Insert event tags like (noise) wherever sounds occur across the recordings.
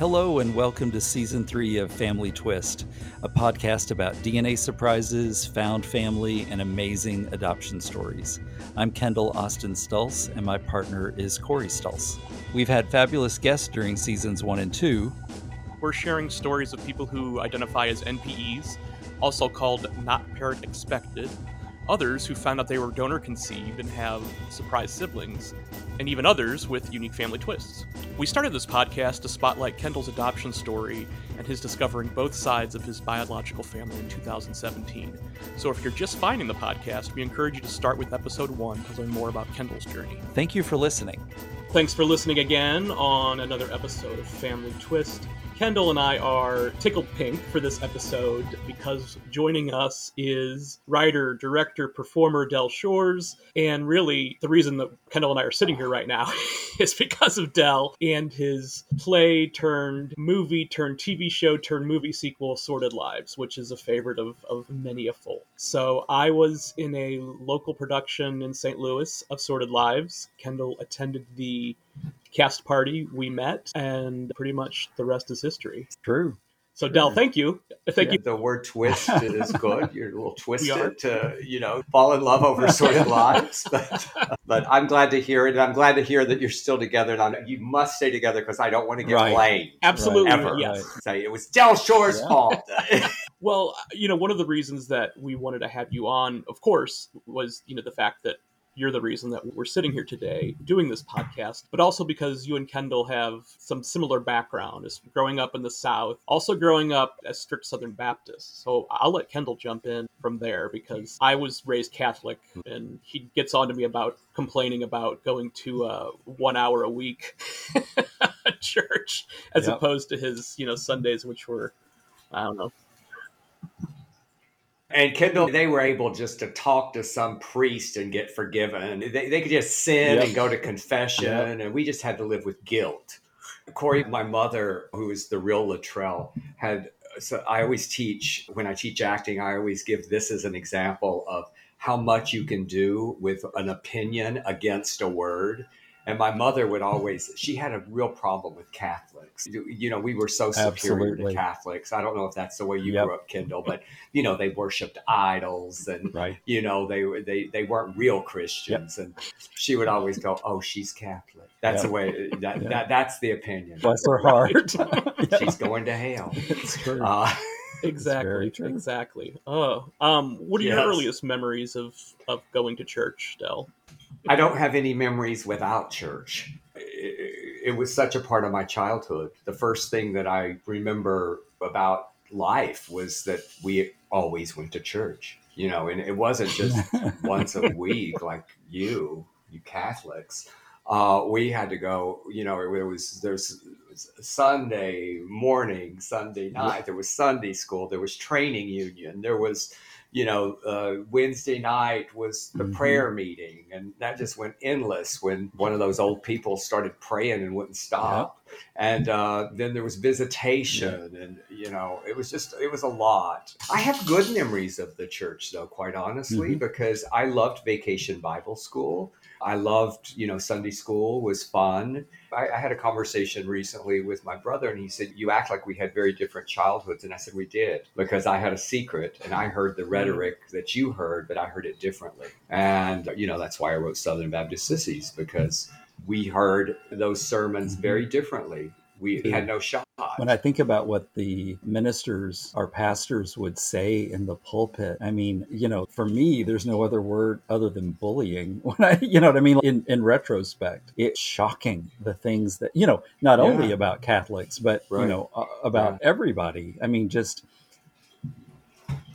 Hello, and welcome to season three of Family Twist, a podcast about DNA surprises, found family, and amazing adoption stories. I'm Kendall Austin Stulse, and my partner is Corey Stulse. We've had fabulous guests during seasons one and two. We're sharing stories of people who identify as NPEs, also called not parent expected, others who found out they were donor conceived and have surprise siblings, and even others with unique family twists. We started this podcast to spotlight Kendall's adoption story and his discovering both sides of his biological family in 2017. So if you're just finding the podcast, we encourage you to start with episode one to learn more about Kendall's journey. Thank you for listening. Thanks for listening again on another episode of Family Twist. Kendall and I are tickled pink for this episode because joining us is writer, director, performer Del Shores. And really, the reason that Kendall and I are sitting here right now (laughs) is because of Del and his play turned movie turned TV show turned movie sequel, Sordid Lives, which is a favorite of, of many a folk. So I was in a local production in St. Louis of Sordid Lives. Kendall attended the cast party we met and pretty much the rest is history True. so Del thank you thank Yeah, you The word twist is (laughs) good. You're a little are. twisted to, you know, fall in love over sordid (laughs) lives. But, but I'm glad to hear it. And I'm glad to hear that you're still together. And I'm, you must stay together because I don't want to get Right. blamed. absolutely Ever. yes Say it was Del Shores' Yeah. fault. (laughs) well you know one of the reasons that we wanted to have you on of course was you know the fact that you're the reason that we're sitting here today doing this podcast, but also because you and Kendall have some similar background as growing up in the South, also growing up as strict Southern Baptists. So I'll let Kendall jump in from there because I was raised Catholic and he gets on to me about complaining about going to uh, one hour a week (laughs) church as Yep. opposed to his, you know, Sundays, which were, I don't know, and Kendall, they were able just to talk to some priest and get forgiven. They, they could just sin Yep. and go to confession. Yep. And we just had to live with guilt. Corey, my mother, who is the real Latrelle, had. So I always teach when I teach acting. I always give this as an example of how much you can do with an opinion against a word. And my mother would always. She had a real problem with Catholics. You you know, we were so superior Absolutely. to Catholics. I don't know if that's the way you Yep. grew up, Kendall, but you know, they worshipped idols and Right. you know they they they weren't real Christians, and she would always go, "Oh, she's Catholic." That's Yep. the way. That, Yeah. that that's the opinion. Bless her heart. (laughs) (laughs) She's going to hell. it's true. Uh, exactly very true. exactly oh um what are your earliest memories of of going to church Del I don't have any memories without church. It, it was such a part of my childhood. The first thing that I remember about life was that we always went to church. You know, and it wasn't just (laughs) once a week like you, you Catholics. Uh, we had to go. You know, it was there's Sunday morning, Sunday night. There was Sunday school. There was training union. There was, you know, uh, Wednesday night was the Mhm. prayer meeting, and that just went endless. When one of those old people started praying and wouldn't stop, and uh, then there was visitation, and you know, it was just it was a lot. I have good memories of the church, though, quite honestly, Mhm. because I loved Vacation Bible School. I loved, you know, Sunday school was fun. I, I had a conversation recently with my brother, and he said, You act like we had very different childhoods. And I said, We did, because I had a secret and I heard the mm. rhetoric that you heard, but I heard it differently. And, you know, that's why I wrote Southern Baptist Sissies, because we heard those sermons mm-hmm. very differently. We had no shot. when I think about what the ministers, our pastors would say in the pulpit, I mean, you know, for me, there's no other word other than bullying. (laughs) When I, you know what I mean? In, in retrospect, it's shocking the things that, you know, not only about Catholics, but, you know, uh, about everybody. I mean, just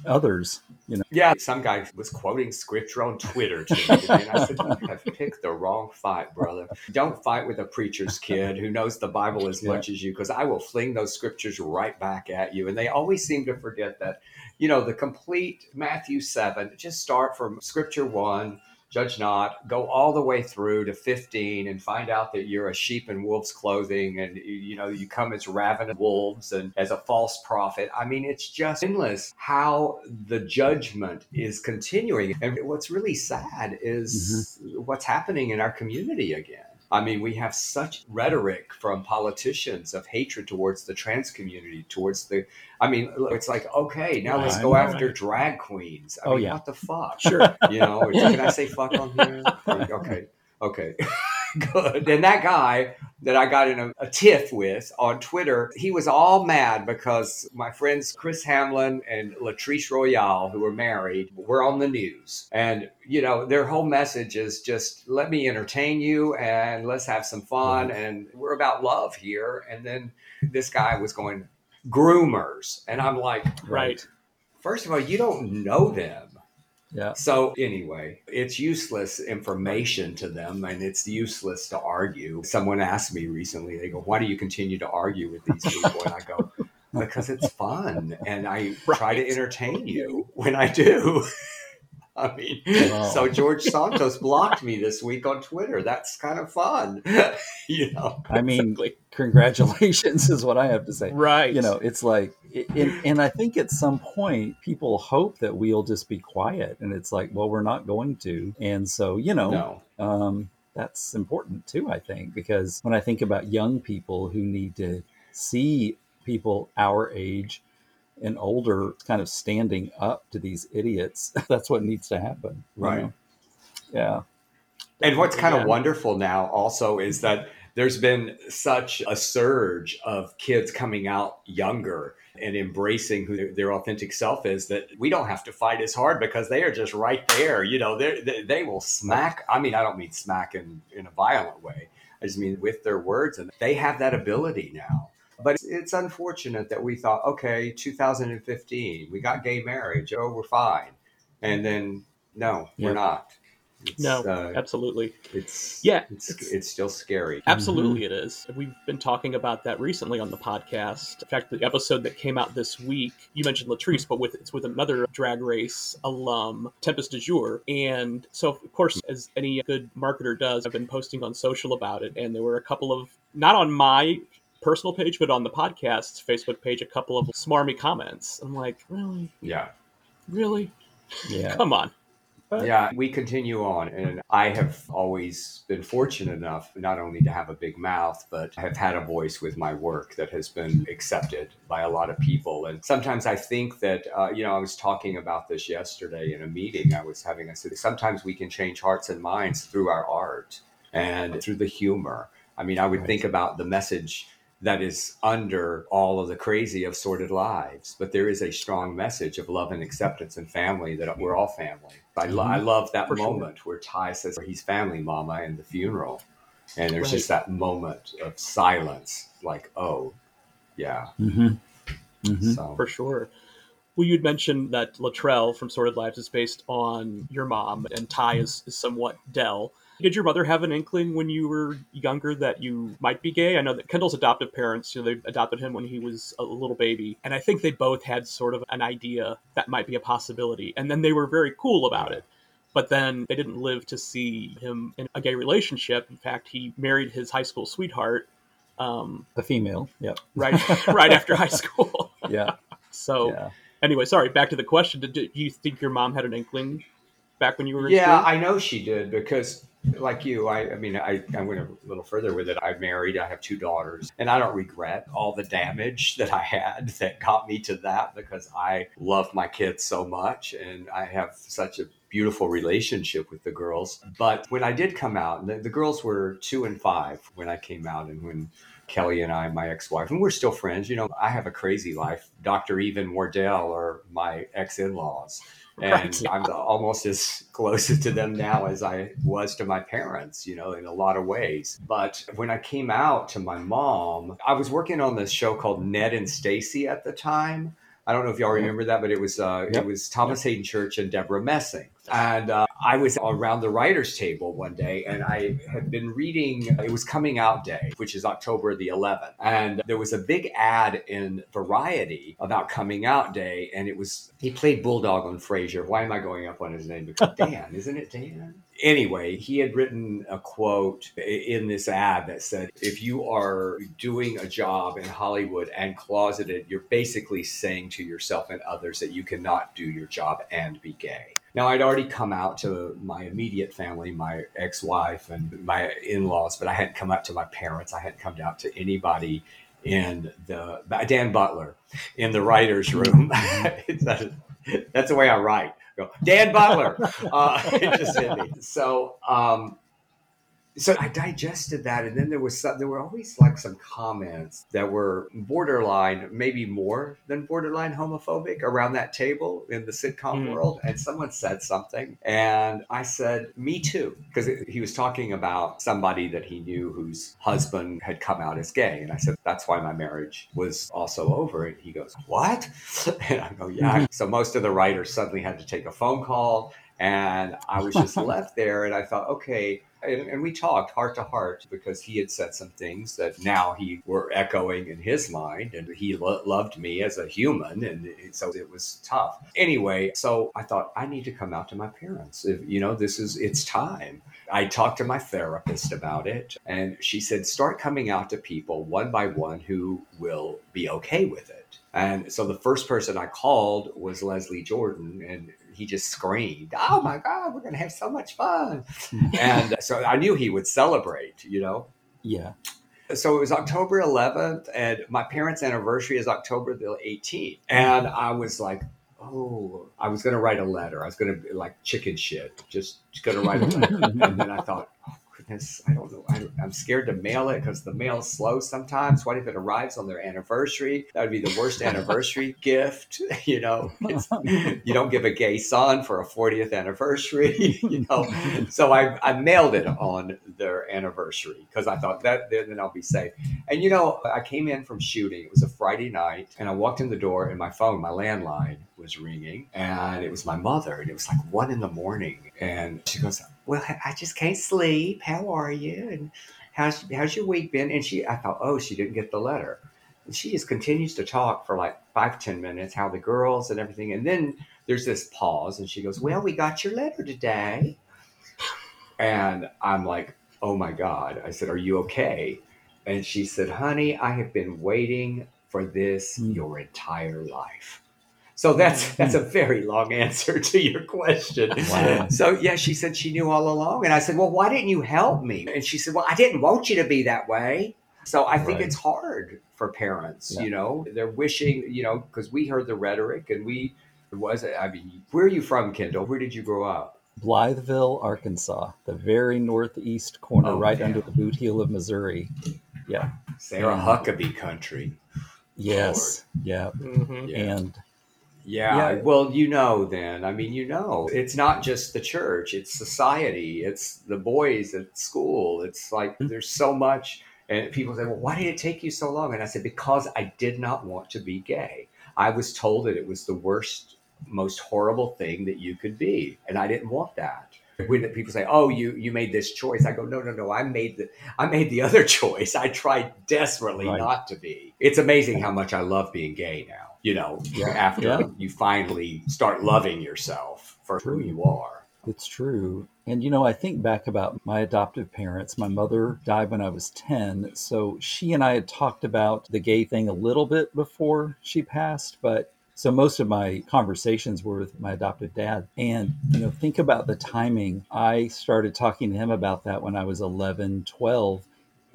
others, you know. Yeah, some guy was quoting scripture on Twitter to me and I said, "You have picked the wrong fight, brother. Don't fight with a preacher's kid who knows the Bible as Yeah. much as you, because I will fling those scriptures right back at you." And they always seem to forget that, you know, the complete Matthew seven. Just start from Scripture one. Judge not, go all the way through to 15 and find out that you're a sheep in wolf's clothing and you know you come as ravenous wolves and as a false prophet. I mean, it's just endless how the judgment is continuing. And what's really sad is mm-hmm. what's happening in our community again. I mean, we have such rhetoric from politicians of hatred towards the trans community, towards the. I mean, it's like, okay, now let's go after drag queens. I Oh, mean, yeah. what the fuck? Sure. You know, can I say (laughs) fuck on here? Okay, okay. (laughs) Good. And that guy that I got in a, a tiff with on Twitter, he was all mad because my friends Chris Hamlin and Latrice Royale, who were married, were on the news. And, you know, their whole message is just let me entertain you and let's have some fun. Mm-hmm. And we're about love here. And then this guy was going, groomers. And I'm like, Right. first of all, you don't know them. Yeah. So anyway, it's useless information to them and it's useless to argue. Someone asked me recently, they go, Why do you continue to argue with these people? And I go, Because it's fun and I try to entertain you when I do. (laughs) (laughs) I mean, Wow. so George Santos blocked me this week on Twitter. That's kind of fun. (laughs) you know. I mean, Exactly. congratulations (laughs) is what I have to say. Right. You know, it's like, and, and I think at some point people hope that we'll just be quiet, and it's like, well, we're not going to, and so you know, No. um, that's important too. I think because when I think about young people who need to see people our age and older kind of standing up to these idiots, (laughs) that's what needs to happen. you Right. know? Yeah. And what's kind Yeah. of wonderful now also is that there's been such a surge of kids coming out younger and embracing who their, authentic self is that we don't have to fight as hard because they are just right there. You know, they they will smack. I mean, I don't mean smack in, in a violent way. I just mean with their words, and they have that ability now. But it's unfortunate that we thought, okay, 2015, we got gay marriage. Oh, we're fine. And then, no, we're not. It's, No, uh, absolutely. it's Yeah, it's, it's- it's still scary. Absolutely, it is. We've been talking about that recently on the podcast. In fact, the episode that came out this week, you mentioned Latrice, but with it's with another Drag Race alum, Tempest DuJour. And so, of course, as any good marketer does, I've been posting on social about it, and there were a couple of not on my personal page, but on the podcast's Facebook page, a couple of smarmy comments. I'm like, really, Yeah, really, Yeah. come on. But- yeah. We continue on, and I have always been fortunate enough not only to have a big mouth, but have had a voice with my work that has been accepted by a lot of people. And sometimes I think that uh, you know I was talking about this yesterday in a meeting I was having. I said sometimes we can change hearts and minds through our art and through the humor. I mean, I would Right. think about the message that is under all of the crazy of sordid lives. But there is a strong message of love and acceptance and family that we're all family. I, lo- I love that For sure. moment where Ty says he's family, mama, in the funeral. And there's Right. just that moment of silence, like, oh, yeah. hmm hmm So, For sure. Well, you'd mentioned that Latrelle from Sordid Lives is based on your mom, and Ty is, is somewhat Del. Did your mother have an inkling when you were younger that you might be gay? I know that Kendall's adoptive parents, you know, they adopted him when he was a little baby, and I think they both had sort of an idea that might be a possibility, and then they were very cool about it. But then they didn't live to see him in a gay relationship. In fact, he married his high school sweetheart um, A female. Yep. right (laughs) right after high school. (laughs) Yeah. So yeah. Anyway, sorry. Back to the question. Did, did you think your mom had an inkling back when you were in yeah, school? I know she did because like you, I, I mean, I, I went a little further with it. I'm married. I have two daughters, and I don't regret all the damage that I had that got me to that because I love my kids so much, and I have such a beautiful relationship with the girls. But when I did come out, the, the girls were two and five when I came out, and when Kelly and I, my ex-wife, and we're still friends. You know, I have a crazy life. Dr. Even Wardell are my ex-in-laws and Right. I'm almost as close (laughs) to them now as I was to my parents, you know, in a lot of ways. But when I came out to my mom, I was working on this show called Ned and Stacey at the time. I don't know if y'all remember that, but it was uh, Yep. it was Thomas Haden Church and Debra Messing, and uh, I was around the writers' table one day, and I had been reading. It was Coming Out Day, which is October the 11th, and there was a big ad in Variety about Coming Out Day, and it was he played Bulldog on Frasier. Why am I going up on his name? Because Dan, isn't it Dan? Anyway, he had written a quote in this ad that said, If you are doing a job in Hollywood and closeted, you're basically saying to yourself and others that you cannot do your job and be gay. Now, I'd already come out to my immediate family, my ex wife and my in laws, but I hadn't come out to my parents. I hadn't come out to anybody in the Dan Butler in the writer's room. (laughs) that's the way I write. Dan Butler. Uh, (laughs) just hit me. So, um, so I digested that, and then there was some, there were always like some comments that were borderline, maybe more than borderline homophobic around that table in the sitcom mm. world. And someone said something, and I said, "Me too," because he was talking about somebody that he knew whose husband had come out as gay, and I said, "That's why my marriage was also over." And he goes, "What?" (laughs) And I go, "Yeah." Mm-hmm. So most of the writers suddenly had to take a phone call, and I was just (laughs) left there, and I thought, okay and, and, we talked heart to heart because he had said some things that now he were echoing in his mind and he lo- loved me as a human and so it was tough. Anyway so i thought i need to come out to my parents. If, you know this is it's time. I talked to my therapist about it and she said start coming out to people one by one who will be okay with it. And so the first person i called was leslie jordan and he just screamed, "Oh my God, we're going to have so much fun!" (laughs) and uh, so I knew he would celebrate, you know. Yeah. So it was October 11th, and my parents' anniversary is October the 18th, and I was like, "Oh, I was going to write a letter. I was going to be like chicken shit, just going to write a letter." (laughs) and then I thought, oh, goodness, I don't know. I, am scared to mail it because the mail's slow sometimes. What if it arrives on their anniversary? That would be the worst (laughs) anniversary gift. (laughs) You know, you don't give a gay son for a 40th anniversary. (laughs) You know, so I, I mailed it on their anniversary because I thought that then I'll be safe. And you know, I came in from shooting. It was a Friday night, and I walked in the door, and my phone, my landline, was ringing, and it was my mother, and it was like one in the morning, and she goes well, I just can't sleep. How are you? And how's how's your week been? And she, I thought, oh, she didn't get the letter. And she just continues to talk for like five ten minutes, how the girls and everything. And then there's this pause, and she goes, well, we got your letter today. And I'm like, oh my God. I said, are you okay? And she said, honey, I have been waiting for this mm. your entire life. So that's that's a very long answer to your question. Wow. So yeah, she said she knew all along, and I said, "Well, why didn't you help me?" And she said, "Well, I didn't want you to be that way." So I think right. it's hard for parents. Yeah. You know, they're wishing. You know, because we heard the rhetoric, and we was. I mean, where are you from, Kendall? Where did you grow up? Blytheville, Arkansas, the very northeast corner, oh, right yeah. under the boot heel of Missouri. Yeah, Sarah Huckabee country. Yes, yeah. Mm-hmm. yeah. and yeah, yeah. Well, you know, then. I mean, you know, it's not just the church, it's society, it's the boys at school. It's like mm-hmm. there's so much. And people say, well, why did it take you so long? And I said, because I did not want to be gay. I was told that it was the worst, most horrible thing that you could be. And I didn't want that. When people say, "Oh, you you made this choice," I go, "No, no, no. I made the I made the other (laughs) choice. I tried desperately right. not to be." It's amazing how much I love being gay now you know, yeah. after yeah. you finally start loving yourself for true. who you are. It's true. And, you know, I think back about my adoptive parents. My mother died when I was 10. So she and I had talked about the gay thing a little bit before she passed, but so most of my conversations were with my adopted dad. And, you know, think about the timing. I started talking to him about that when I was 11, 12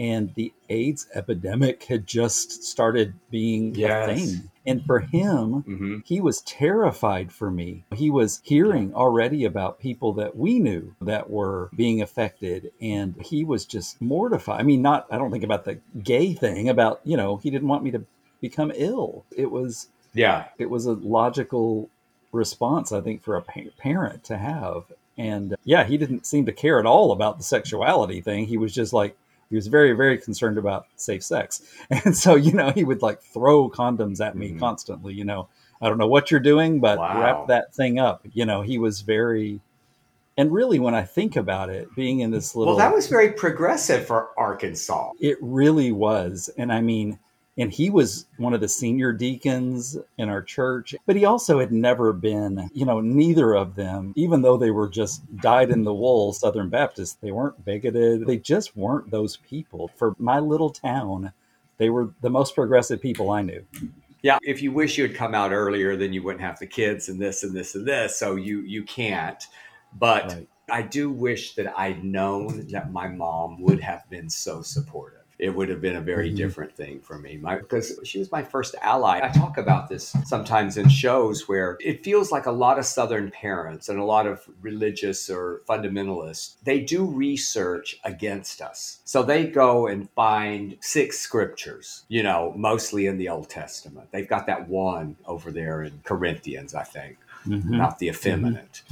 and the AIDS epidemic had just started being yes. a thing. And for him, mm-hmm. he was terrified for me. He was hearing already about people that we knew that were being affected, and he was just mortified. I mean, not, I don't think about the gay thing, about, you know, he didn't want me to become ill. It was, yeah, it was a logical response, I think, for a parent to have. And yeah, he didn't seem to care at all about the sexuality thing. He was just like, he was very very concerned about safe sex. (laughs) And so you know he would like throw condoms at me mm-hmm. constantly you know. I don't know what you're doing but wow. wrap that thing up. You know he was very and really when i think about it being in this little well that was very progressive for arkansas. It really was. And i mean and he was one of the senior deacons in our church but he also had never been you know neither of them even though they were just dyed in the wool southern baptists they weren't bigoted they just weren't those people for my little town they were the most progressive people i knew Yeah, if you wish you had come out earlier, then you wouldn't have the kids and this and this and this. So you you can't. But Right. I do wish that I'd known that my mom would have been so supportive. It would have been a very Mhm. different thing for me. My, because she was my first ally. I talk about this sometimes in shows where it feels like a lot of Southern parents and a lot of religious or fundamentalists, they do research against us. So they go and find six scriptures, you know, mostly in the Old Testament. They've got that one over there in Corinthians, I think Mhm. about the effeminate.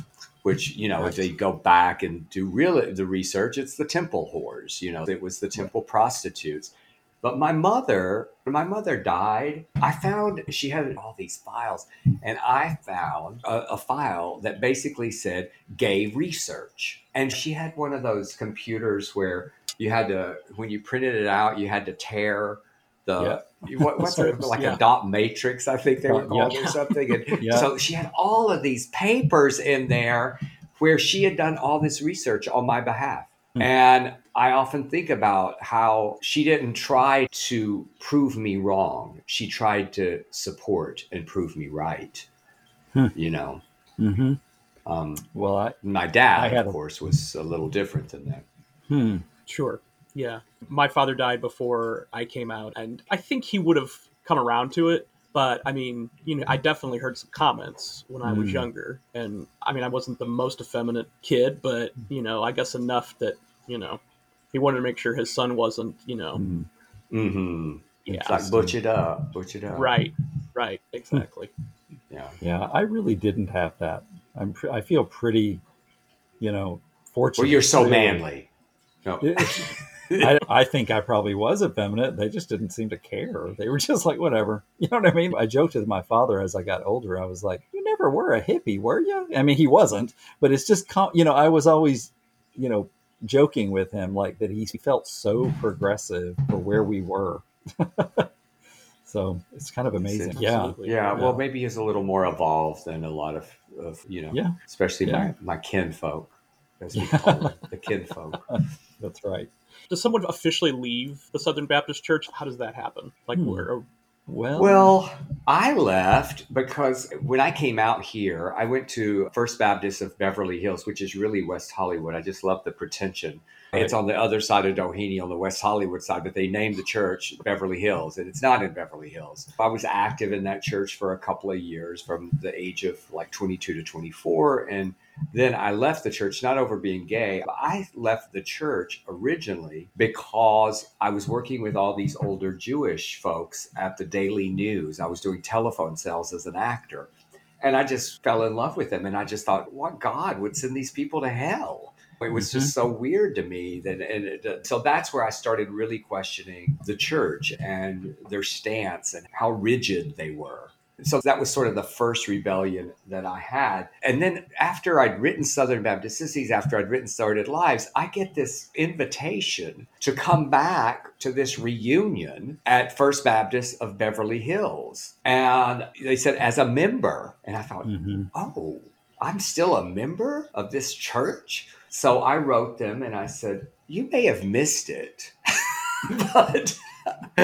Which you know, Right. if they go back and do real the research, it's the temple whores. You know, it was the temple prostitutes. But my mother, when my mother died, I found she had all these files, and I found a, a file that basically said gay research. And she had one of those computers where you had to, when you printed it out, you had to tear the what, what's it, like yeah. a dot matrix, I think they were Uh, yeah. called or something. And (laughs) Yeah. so she had all of these papers in there where she had done all this research on my behalf. Hmm. And I often think about how she didn't try to prove me wrong. She tried to support and prove me right. Hmm. You know, hmm um, Well, I my dad, I had of a- course, was a little different than that. hmm. Sure. Yeah. My father died before I came out, and I think he would have come around to it. But I mean, you know, I definitely heard some comments when I was Mm. younger. And I mean, I wasn't the most effeminate kid, but, you know, I guess enough that, you know, he wanted to make sure his son wasn't, you know, Mhm. hmm yeah. It's like butch it up, butchered up. Right. Right. Exactly. Yeah. Yeah, I really didn't have that. I'm. Pre- I feel pretty, you know, fortunate. Well, you're so manly. No. I, (laughs) I think I probably was effeminate. They just didn't seem to care. They were (laughs) just like, whatever. You know what I mean? I joked with my father as I got older. I was like, you never were a hippie, were you? I mean, he wasn't, but it's just, com- you know, I was always, you know, joking with him like that he felt so progressive for where we were. (laughs) so it's kind of amazing. Yeah. Yeah, Yeah. well, maybe he's a little more evolved than a lot of, of you know, Yeah. especially Yeah. my, my kinfolk, as we call them, the kinfolk. That's right. Does someone officially leave the Southern Baptist Church? How does that happen? Like, Hmm. where? Well, Well, I left because when I came out here, I went to First Baptist of Beverly Hills, which is really West Hollywood. I just love the pretension. It's on the other side of Doheny on the West Hollywood side, but they named the church Beverly Hills, and it's not in Beverly Hills. I was active in that church for a couple of years from the age of like 22 to 24. And then I left the church, not over being gay. I left the church originally because I was working with all these older Jewish folks at the Daily News. I was doing telephone sales as an actor. And I just fell in love with them. And I just thought, what God would send these people to hell? It was just so weird to me that, and it, uh, so that's where I started really questioning the church and their stance and how rigid they were. So that was sort of the first rebellion that I had. And then after I'd written Southern Baptist Sissies, after I'd written Sordid Lives, I get this invitation to come back to this reunion at First Baptist of Beverly Hills. And they said, as a member. And I thought, mhm. oh, I'm still a member of this church? So I wrote them and I said, you may have missed it, (laughs) but (laughs)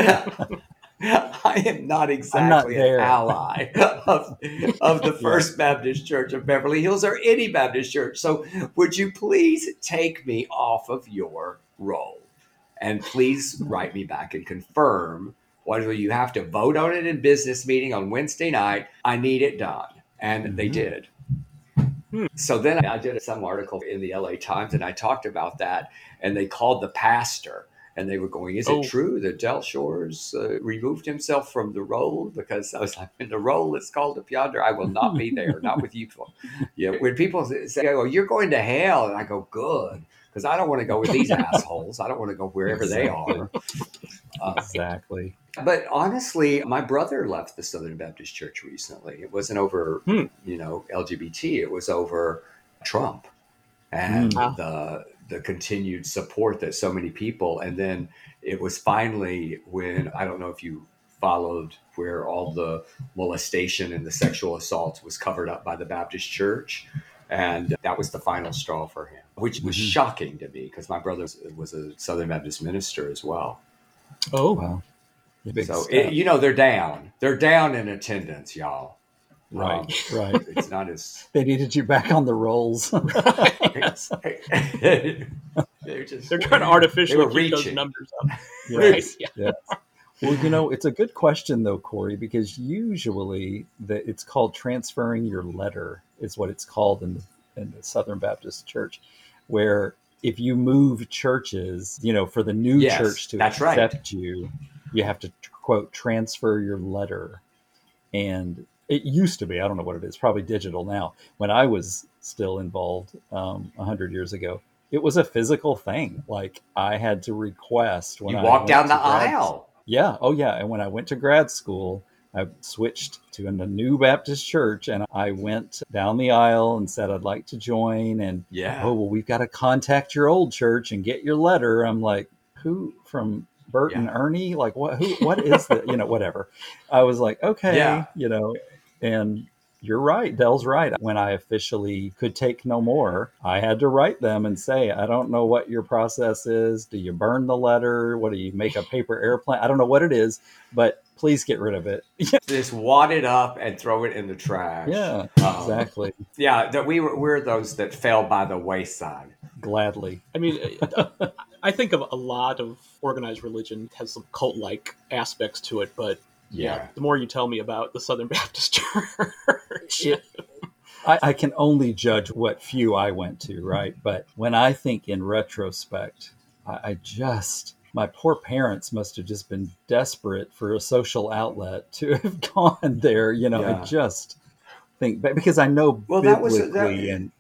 I am not exactly there. an ally of, of the (laughs) First Baptist Church of Beverly Hills or any Baptist church. So would you please take me off of your roll? And please write me back and confirm whether you have to vote on it in business meeting on Wednesday night. I need it done. And they Mhm. did. Hmm. So then I did some article in the LA Times and I talked about that. And they called the pastor and they were going, Is Oh. it true that Del Shores uh, removed himself from the role? Because I was like, When the role is called up yonder, I will not be there, not with you. (laughs) Yeah. When people say, Oh, you're going to hell, and I go, Good. Because I don't want to go with these (laughs) assholes. I don't want to go wherever they are. Uh, exactly. but honestly, my brother left the Southern Baptist Church recently. It wasn't over, Hmm. you know, LGBT. It was over Trump and Hmm. The the continued support that so many people. And then it was finally when I don't know if you followed where all the molestation and the sexual assault was covered up by the Baptist Church. And that was the final straw for him, which was Mhm. shocking to me because my brother was a Southern Baptist minister as well. Oh, Wow. So it, you know they're down. they're down in attendance, y'all. Right, Um, right. (laughs) it's not as They needed you back on the rolls. it's, (laughs) (laughs) they're just They're trying to artificially were keep those numbers up. Yeah. Right. Yeah. Yeah. Well, you know, it's a good question though, Corey, because usually the, it's called transferring your letter is what it's called in the, in the Southern Baptist Church, where if you move churches, you know, for the new Yes, church to that's right. accept you, you have to quote transfer your letter, and it used to be I don't know what it is, probably digital now. When I was still involved um, a hundred years ago, it was a physical thing. Like I had to request when you I walk down the grad aisle. Yeah. Oh, yeah. And when I went to grad school, I switched to a new Baptist church and I went down the aisle and said, I'd like to join. And, Yeah. oh, well, we've got to contact your old church and get your letter. I'm like, who from Bert and Ernie? Like, what, who, what is that? you know, whatever. I was like, okay, Yeah. you know, and you're right. Del's right. When I officially could take no more, I had to write them and say, I don't know what your process is. Do you burn the letter? What do you make a paper airplane? I don't know what it is, but please get rid of it. (laughs) Just wad it up and throw it in the trash. yeah, Um, exactly. Yeah, that we were we're those that fell by the wayside. Gladly. I mean, uh, (laughs) I think of a lot of organized religion has some cult-like aspects to it, but yeah, Yeah. the more you tell me about the Southern (laughs) Baptist Church, I, I can only judge what few I went to, right? But when I think in retrospect, I, I just, my poor parents must have just been desperate for a social outlet (laughs) to have gone there. You know, Yeah. I just think, but because I know Well, that was- that- and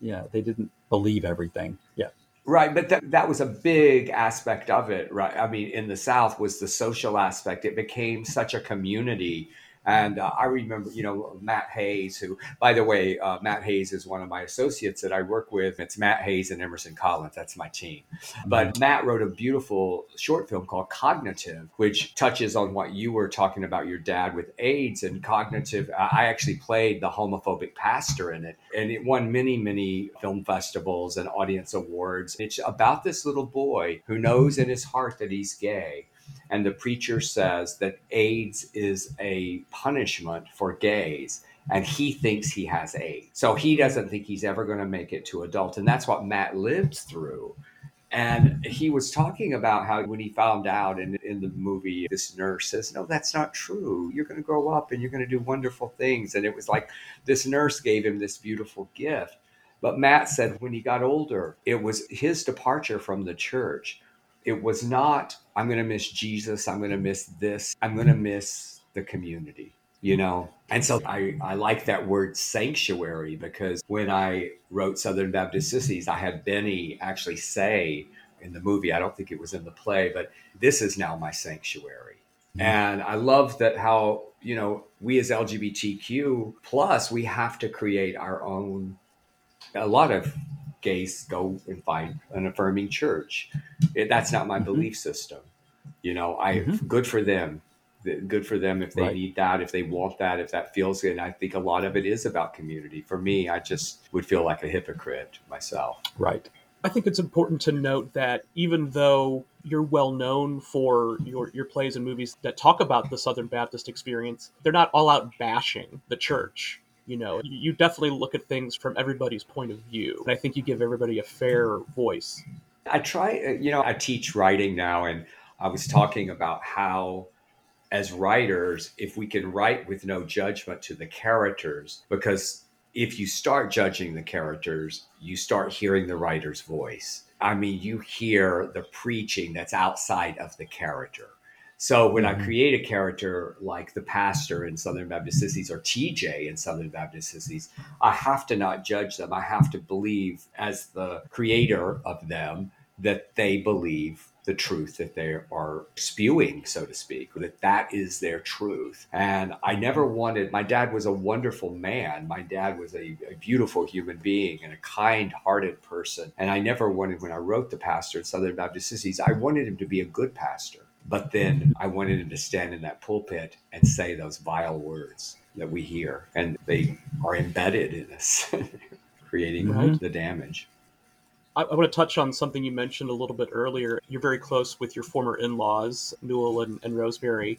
yeah, they didn't believe everything. Yeah. Right, but that, that was a big aspect of it, right? I mean, in the South was the social aspect. It became such a community. And uh, I remember, you know, Matt Hayes, who, by the way, uh, Matt Hayes is one of my associates that I work with. It's Matt Hayes and Emerson Collins. That's my team. But Matt wrote a beautiful short film called Cognitive, which touches on what you were talking about your dad with AIDS and cognitive. I I actually played the homophobic pastor in it, and it won many, many film festivals and audience awards. It's about this little boy who knows in his heart that he's gay. And the preacher says that AIDS is a punishment for gays and he thinks he has AIDS. So he doesn't think he's ever going to make it to adult. And that's what Matt lived through. And he was talking about how when he found out in, in the movie, this nurse says, No, that's not true. You're going to grow up and you're going to do wonderful things. And it was like this nurse gave him this beautiful gift. But Matt said when he got older, it was his departure from the church. It was not, I'm going to miss Jesus. I'm going to miss this. I'm going to miss the community you know and so I, I like that word sanctuary because when i wrote southern baptist sissies i had benny actually say in the movie i don't think it was in the play but this is now my sanctuary mm. and i love that how you know we as lgbtq plus we have to create our own a lot of gays go and find an affirming church it, that's not my Mhm. belief system you know i Mhm. good for them good for them if they Right. need that if they want that if that feels good and i think a lot of it is about community for me i just would feel like a hypocrite myself Right. I think it's important to note that even though you're well known for your, your plays and movies that talk about the Southern Baptist experience, they're not all out bashing the church. You know, you definitely look at things from everybody's point of view. And I think you give everybody a fair voice. I try, you know, I teach writing now, and I was talking about how, as writers, if we can write with no judgment to the characters, because if you start judging the characters, you start hearing the writer's voice. I mean, you hear the preaching that's outside of the character. So when I Mhm. create a character like the pastor in Southern Baptist Sissies or TJ in Southern Baptist Sissies, I have to not judge them. I have to believe, as the creator of them, that they believe the truth that they are spewing, so to speak, that that is their truth. And I never wanted, my dad was a wonderful man. My dad was a, a beautiful human being and a kind hearted person. And I never wanted, when I wrote the pastor in Southern Baptist Sissies, I wanted him to be a good pastor. But then I wanted him to stand in that pulpit and say those vile words that we hear. And they are embedded in us, (laughs) creating Right. the damage. I, I want to touch on something you mentioned a little bit earlier. You're very close with your former in laws, Newell and, and Rosemary.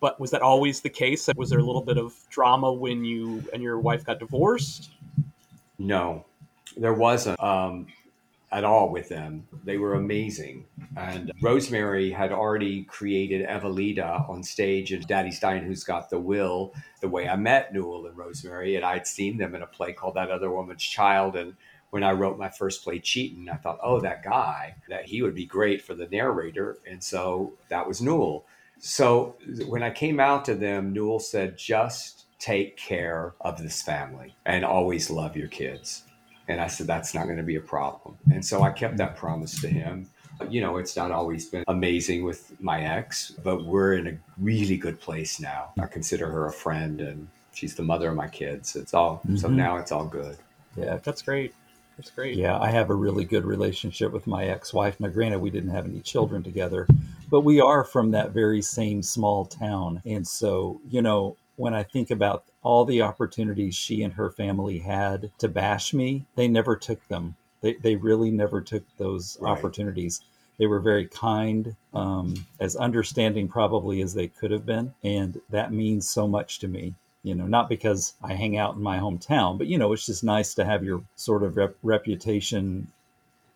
But was that always the case? Was there a little bit of drama when you and your wife got divorced? No, there wasn't. Um, at all with them. They were amazing. And Rosemary had already created Evalita on stage and Daddy's Dyin', who's got the will, the way I met Newell and Rosemary. And I'd seen them in a play called That Other Woman's Child. And when I wrote my first play, Cheatin', I thought, oh, that guy, that he would be great for the narrator. And so that was Newell. So when I came out to them, Newell said, just take care of this family and always love your kids. And I said, that's not going to be a problem. And so I kept that promise to him. You know, it's not always been amazing with my ex, but we're in a really good place now. I consider her a friend and she's the mother of my kids. It's all, mm-hmm. so now it's all good. Yeah, that's great. That's great. Yeah, I have a really good relationship with my ex wife. Now, granted, we didn't have any children together, but we are from that very same small town. And so, you know, when I think about all the opportunities she and her family had to bash me, they never took them. They, they really never took those right. opportunities. They were very kind, um, as understanding probably as they could have been. And that means so much to me. You know, not because I hang out in my hometown, but, you know, it's just nice to have your sort of rep- reputation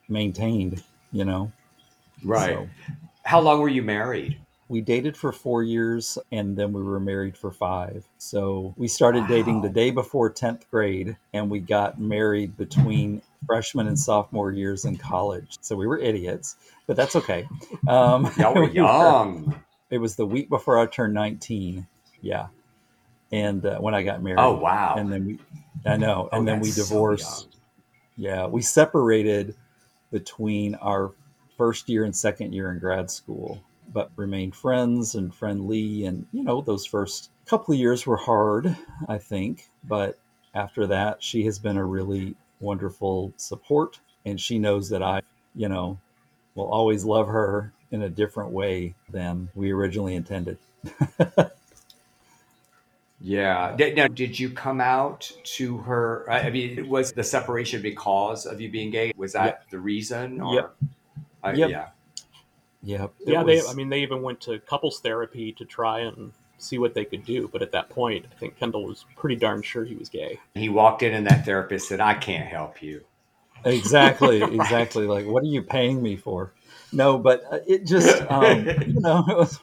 maintained, you know? Right. So, How long were you married? We dated for four years and then we were married for five. So we started wow. dating the day before 10th grade and we got married between freshman and sophomore years in college. So we were idiots, but that's okay. Um, (laughs) Y'all were young. it was the week before I turned 19. Yeah. And uh, when I got married. Oh, wow. And then we, I know. And oh, then we divorced. So yeah. We separated between our first year and second year in grad school but remained friends and friendly. And, you know, those first couple of years were hard, I think. But after that, she has been a really wonderful support. And she knows that I, you know, will always love her in a different way than we originally intended. (laughs) yeah. Now, did you come out to her? I mean, was the separation because of you being gay? Was that yep. the reason? Or? Yep. I, yep. Yeah. Yeah, yeah. Was... They, I mean, they even went to couples therapy to try and see what they could do. But at that point, I think Kendall was pretty darn sure he was gay. He walked in, and that therapist said, "I can't help you." Exactly, right. (laughs) exactly. Like, what are you paying me for? No, but uh, it just, um, (laughs) you know, it was,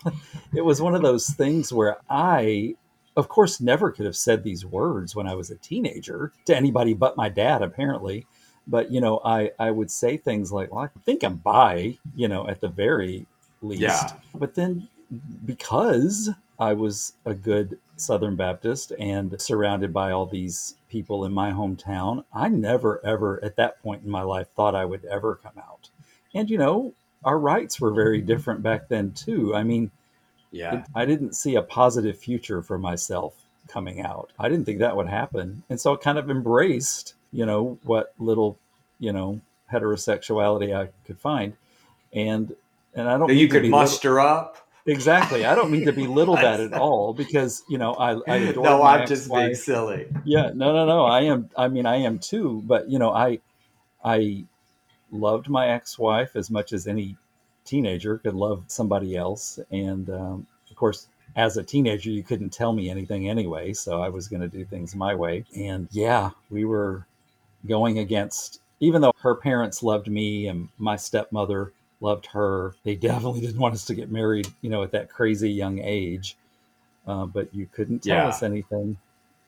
it was one of those things where I, of course, never could have said these words when I was a teenager to anybody but my dad, apparently but you know i i would say things like well i think i'm bi you know at the very least. Yeah. but then because i was a good southern baptist and surrounded by all these people in my hometown i never ever at that point in my life thought i would ever come out. And you know our rights were very different back then too. I mean yeah. it, i didn't see a positive future for myself coming out. I didn't think that would happen. And so i kind of embraced you know, what little, you know, heterosexuality I could find. And and I don't you could muster up. Exactly. I don't mean to belittle (laughs) that at all because, you know, I, I (laughs) adore No, I'm just being silly. Yeah, no, no, no. I am I mean I am too, but you know, I I loved my ex-wife as much as any teenager could love somebody else and um, of course as a teenager, you couldn't tell me anything anyway. So I was going to do things my way. And yeah, we were going against, even though her parents loved me and my stepmother loved her, they (laughs) definitely didn't want us to get married, you know, at that crazy young age. Uh, but you couldn't tell yeah. us anything.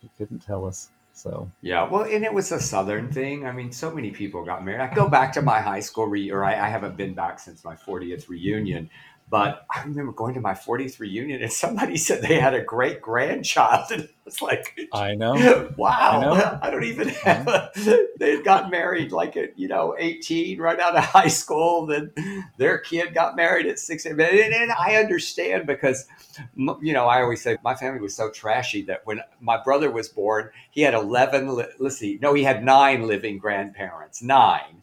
You couldn't tell us. So yeah, well, and it was a Southern thing. I mean, so many people got married. I go back to my high school re, or I, I haven't been back since my 40th reunion. But I remember going to my 40th reunion and somebody (laughs) said they had a great grandchild. (laughs) And I was like, I know. (laughs) Wow. I, know. I don't even mm-hmm. have, a, they got married like at, you know, 18 right out of high school. Then their kid got married at 16. And, and I understand because, you know, I always say my family was so trashy that when my brother was born, he had 11, let's see, no, he had nine living grandparents, nine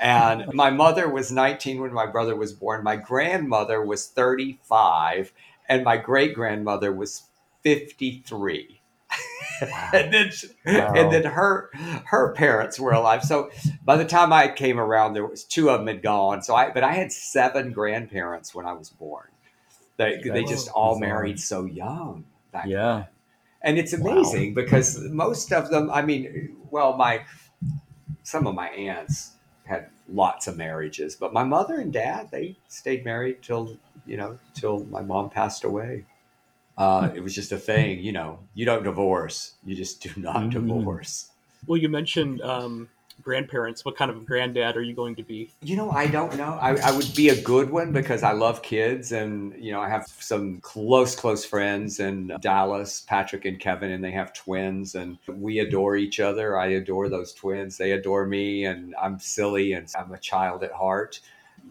and my mother was 19 when my brother was born. My grandmother was 35, and my great grandmother was 53. Wow. (laughs) and then wow. and then her her parents were alive. So by the time I came around, there was two of them had gone. So I but I had seven grandparents when I was born. They, they just all married so young. back Yeah. then. And it's Wow. amazing because most of them, I mean, well, my some of my aunts had lots of marriages, but my mother and dad, they stayed married till, you know, till my mom passed away. Uh, it was just a thing, you know, you don't divorce. You just do not Mhm. divorce. Well, you mentioned um, grandparents. What kind of granddad are you going to be? You know, I don't know. I, I would be a good one because I love kids, and you know, I have some close, close friends in Dallas, Patrick and Kevin, and they have twins, and we adore each other. I adore those twins. They adore me, and I'm silly, and I'm a child at heart.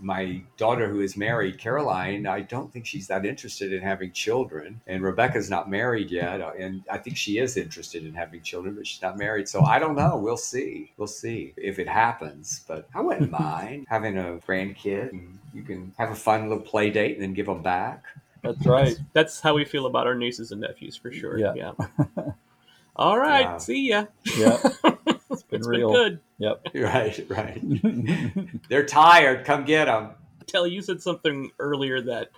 My daughter, who is married, Caroline, I don't think she's that interested in having children. And Rebecca's not married yet. Uh, and I think she is interested in having children, but she's not married. So I don't know. We'll see. We'll see if it happens. But I wouldn't (laughs) mind having a grandkid. And you can have a fun little play date and then give them back. That's right. That's how we feel about our nieces and nephews for sure. Yeah. (laughs) All right. Yeah. See ya. Yeah. (laughs) It's been It's real. been good. Yep. (laughs) Right, right. (laughs) They're tired. Come get them. Del you said something earlier that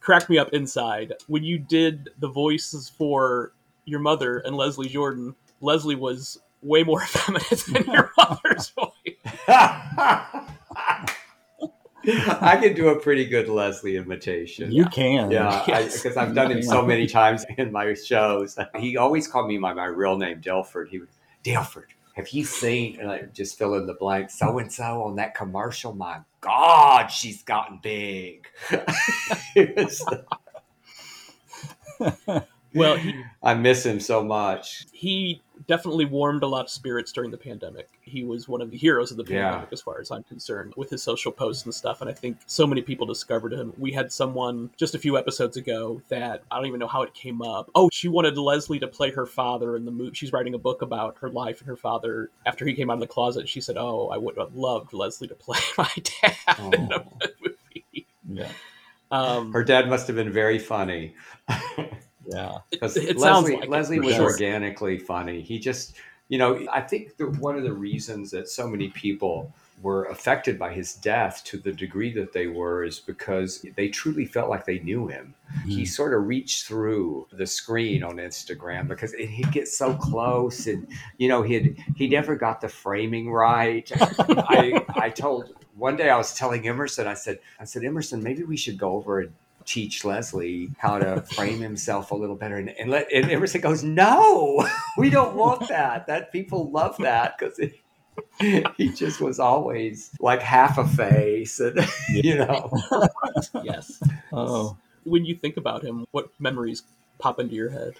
cracked me up inside. When you did the voices for your mother and Leslie Jordan, Leslie was way more (laughs) effeminate than your mother's voice. I can do a pretty good Leslie imitation. You can. Yeah, Yes. because I've done it so many times in my shows. He always called me by my real name, Delford. He would, Delford, have you seen, and I just fill in the blank, so and so on that commercial? My God, she's gotten big. (laughs) (laughs) Well, he, I miss him so much. he definitely warmed a lot of spirits during the pandemic. He was one of the heroes of the Yeah. pandemic, as far as I'm concerned, with his social posts and stuff. And I think so many people discovered him. We had someone just a few episodes ago that I don't even know how it came up. Oh, she wanted Leslie to play her father in the movie. She's writing a book about her life and her father after he came out of the closet. She said, "Oh, I would have loved Leslie to play (laughs) my dad in a Oh. movie." Yeah. Um, Her dad must have been very funny. (laughs) Yeah. Because it sounds Leslie, like Leslie was sure. organically funny. He just, you know, I think that one of the reasons that so many people were affected by his death to the degree that they were is because they truly felt like they knew him. He mm. sort of reached through the screen on Instagram because it, he'd get so close, and you know, he'd he never got the framing right. (laughs) I I told one day I was telling Emerson, I said, I said, Emerson, maybe we should go over and teach Leslie how to frame himself a little better. And, and, let, and Emerson goes, no, (laughs) we don't want that. That people love that because (laughs) he just was always like half a face, and (laughs) you know. yes. Oh. When you think about him, what memories pop into your head?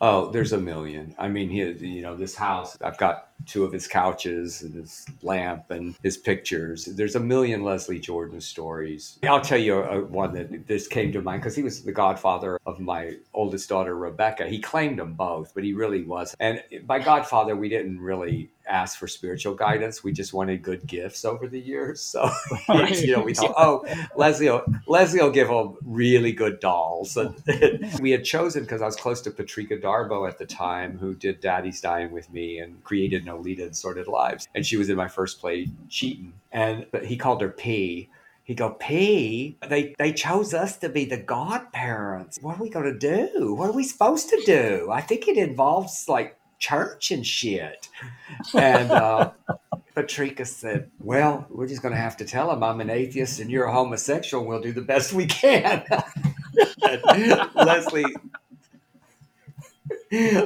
Oh, there's a million. I mean, he, you know, this house. I've got two of his couches and his lamp and his pictures. There's a million Leslie Jordan stories. I'll tell you one that this came to mind because he was the godfather of my oldest daughter Rebecca. He claimed them both, but he really wasn't. And by godfather, we didn't really ask for spiritual guidance. We just wanted good gifts over the years. So, (laughs) (laughs) you know, we thought, oh, Leslie, will, Leslie will give them really good dolls. And (laughs) we had chosen because I was close to Patrika Darbo at the time, who did Daddy's Dyin' with me and created Noleta and Sordid Lives. And she was in my first play, Cheatin'. And but he called her P. He go, P, they, they chose us to be the godparents. What are we going to do? What are we supposed to do? I think it involves like church and shit. And uh, Patrika said, Well, we're just going to have to tell him I'm an atheist and you're a homosexual. And we'll do the best we can. (laughs) Leslie.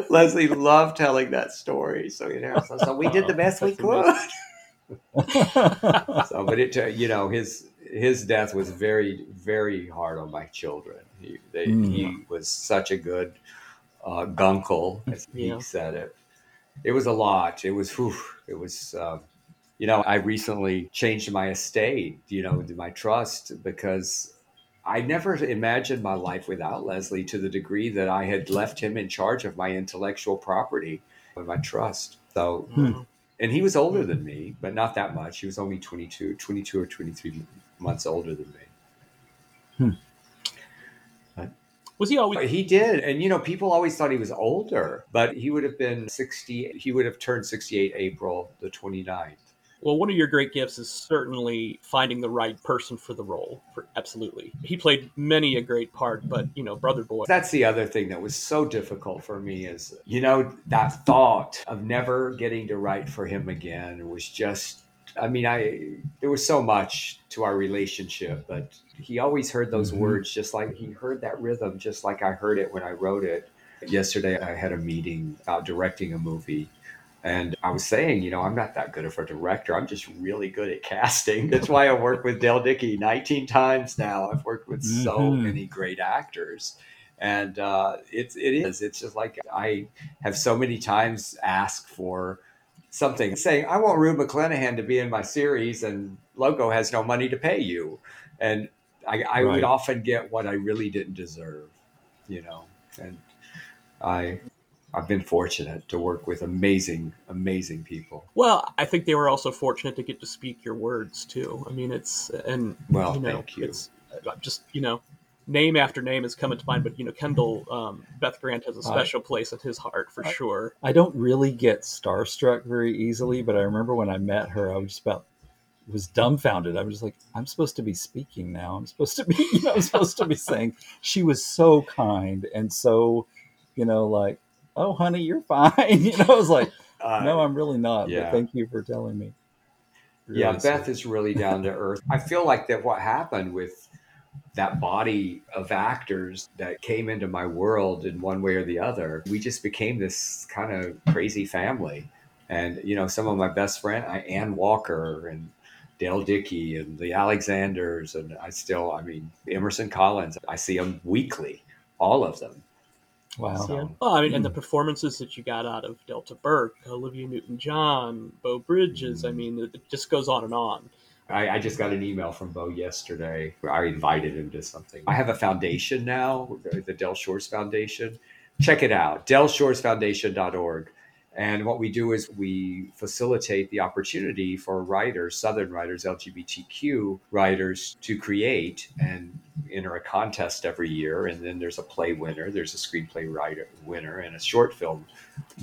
Leslie loved telling that story. So, you know, so, so we did the best we could. So, but it, uh, you know, his his death was very, very hard on my children. He, they, Mm. he was such a good uh, gunkle, as Yeah. he said it. It was a lot. It was, whew, it was, uh, you know, I recently changed my estate, you know, my trust because I never imagined my life without Leslie to the degree that I had left him in charge of my intellectual property and my trust. So, Hmm. and he was older than me, but not that much. He was only 22, 22 or 23 months older than me. Was he always? He did. And, you know, people always thought he was older, but he would have been 60, he would have turned 68 April the 29th. Well, one of your great gifts is certainly finding the right person for the role. For absolutely, he played many a great part, but you know, Brother Boy. That's the other thing that was so difficult for me is you know that thought of never getting to write for him again was just. I mean, I there was so much to our relationship, but he always heard those mm-hmm. words just like he heard that rhythm, just like I heard it when I wrote it. Yesterday, I had a meeting about directing a movie and I was saying, you know, I'm not that good of a director. I'm just really good at casting. That's why I worked with Dale Dickey 19 times now. I've worked with mm-hmm. so many great actors. And uh, it's it is. It's just like I have so many times asked for something, saying, I want Rue McClanahan to be in my series, and LOGO has no money to pay you. And I, I right. would often get what I really didn't deserve, you know. And I I've been fortunate to work with amazing, amazing people. Well, I think they were also fortunate to get to speak your words too. I mean, it's and well, you know, thank you. It's uh, just you know, name after name is coming to mind, but you know, Kendall um, Beth Grant has a special I, place in his heart for I, sure. I don't really get starstruck very easily, but I remember when I met her, I was just about was dumbfounded. I was just like, I'm supposed to be speaking now. I'm supposed to be, (laughs) you know, I'm supposed to be saying. She was so kind and so, you know, like oh, honey, you're fine. (laughs) you know, I was like, uh, no, I'm really not. Yeah. But thank you for telling me. Really yeah, Beth is really down to earth. I feel like that what happened with that body of actors that came into my world in one way or the other, we just became this kind of crazy family. And, you know, some of my best friends, I, Ann Walker and Dale Dickey and the Alexanders, and I still, I mean, Emerson Collins, I see them weekly, all of them. Wow. So, well, I mean, and the hmm. performances that you got out of Delta Burke, Olivia Newton John, Beau Bridges, I mm. mean, it just goes on and on. I, I, just got an email from Beau yesterday. I invited him to something. I have a foundation now, the Del Shores Foundation. Check it out, delshoresfoundation.org. And what we do is we facilitate the opportunity for writers, Southern writers, LGBTQ writers, to create and enter a contest every year. And then there's a play winner, there's a screenplay writer winner, and a short film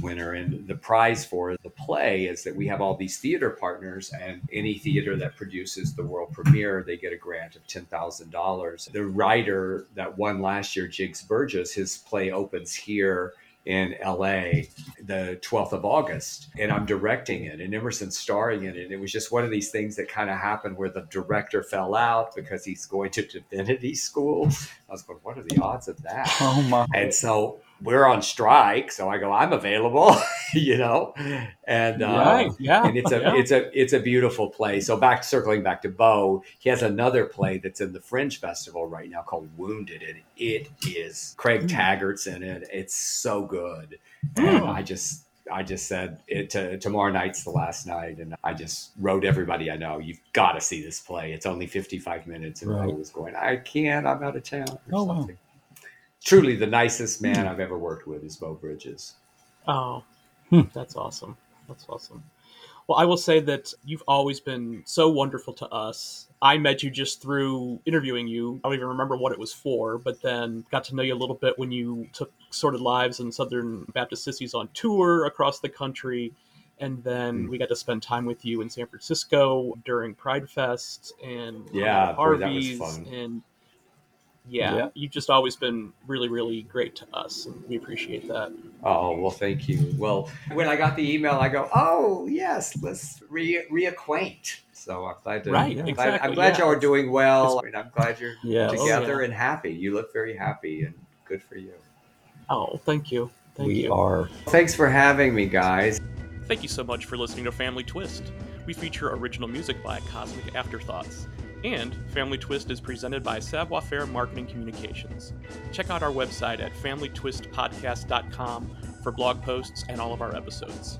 winner. And the prize for the play is that we have all these theater partners, and any theater that produces the world premiere, they get a grant of $10,000. The writer that won last year, Jigs Burgess, his play opens here in LA the 12th of August and I'm directing it and Emerson starring in it. And It was just one of these things that kind of happened where the director fell out because he's going to (laughs) divinity school. I was going, what are the odds of that? Oh my. And so we're on strike, so I go, I'm available, (laughs) you know, and uh, right, yeah, and it's a yeah. it's a it's a beautiful play. So back circling back to Beau, he has another play that's in the Fringe Festival right now called Wounded, and it is Craig mm. Taggart's in it. It's so good, and mm. I just I just said it to, tomorrow night's the last night, and I just wrote everybody I know, you've got to see this play. It's only 55 minutes, and right. I was going, I can't, I'm out of town, or oh, something. Wow truly the nicest man hmm. I've ever worked with is Beau Bridges. Oh, hmm. that's awesome. That's awesome. Well, I will say that you've always been so wonderful to us. I met you just through interviewing you. I don't even remember what it was for, but then got to know you a little bit when you took Sordid Lives and Southern Baptist Sissies on tour across the country. And then mm. we got to spend time with you in San Francisco during Pride Fest and yeah, Harvey's boy, and yeah, yeah, you've just always been really, really great to us, and we appreciate that. Oh well, thank you. Well, when I got the email, I go, "Oh yes, let's re- reacquaint." So I'm glad to. Right, I'm exactly. Glad, I'm glad yeah. y'all are doing well, and I'm glad you're yes. Oh, together oh, yeah. and happy. You look very happy, and good for you. Oh, thank you. Thank we you. are. Thanks for having me, guys. Thank you so much for listening to Family Twist. We feature original music by Cosmic Afterthoughts. And Family Twist is presented by Savoir Faire Marketing Communications. Check out our website at familytwistpodcast.com for blog posts and all of our episodes.